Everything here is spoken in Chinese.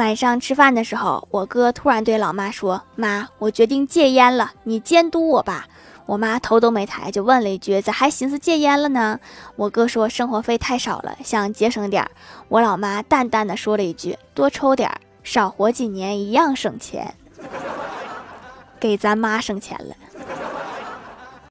晚上吃饭的时候我哥突然对老妈说妈我决定戒烟了你监督我吧。我妈头都没抬就问了一句咋还寻思戒烟了呢？我哥说生活费太少了想节省点儿。我老妈淡淡的说了一句多抽点儿少活几年一样省钱。给咱妈省钱了。